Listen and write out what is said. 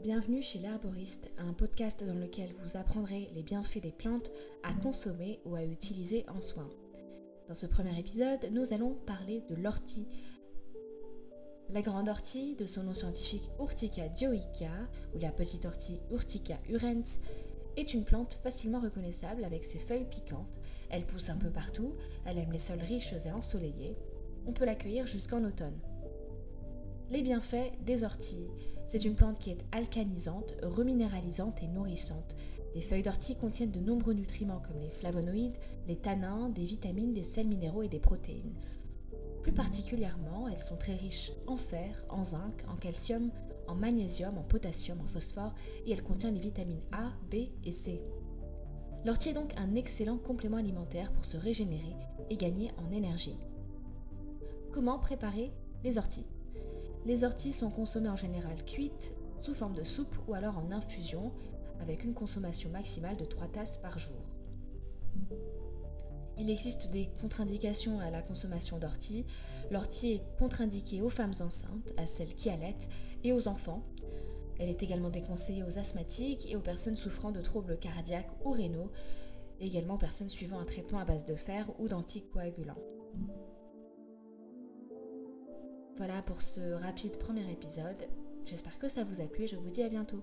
Bienvenue chez l'Herboriste, un podcast dans lequel vous apprendrez les bienfaits des plantes à consommer ou à utiliser en soins. Dans ce premier épisode, nous allons parler de l'ortie. La grande ortie, de son nom scientifique Urtica dioica ou la petite ortie Urtica urens, est une plante facilement reconnaissable avec ses feuilles piquantes. Elle pousse un peu partout, elle aime les sols riches et ensoleillés. On peut l'accueillir jusqu'en automne. Les bienfaits des orties. C'est une plante qui est alcanisante, reminéralisante et nourrissante. Les feuilles d'ortie contiennent de nombreux nutriments comme les flavonoïdes, les tanins, des vitamines, des sels minéraux et des protéines. Plus particulièrement, elles sont très riches en fer, en zinc, en calcium, en magnésium, en potassium, en phosphore et elles contiennent les vitamines A, B et C. L'ortie est donc un excellent complément alimentaire pour se régénérer et gagner en énergie. Comment préparer les orties? Les orties sont consommées en général cuites, sous forme de soupe ou alors en infusion, avec une consommation maximale de 3 tasses par jour. Il existe des contre-indications à la consommation d'ortie. L'ortie est contre-indiquée aux femmes enceintes, à celles qui allaitent et aux enfants. Elle est également déconseillée aux asthmatiques et aux personnes souffrant de troubles cardiaques ou rénaux, et également aux personnes suivant un traitement à base de fer ou d'anticoagulants. Voilà pour ce rapide premier épisode. J'espère que ça vous a plu et je vous dis à bientôt.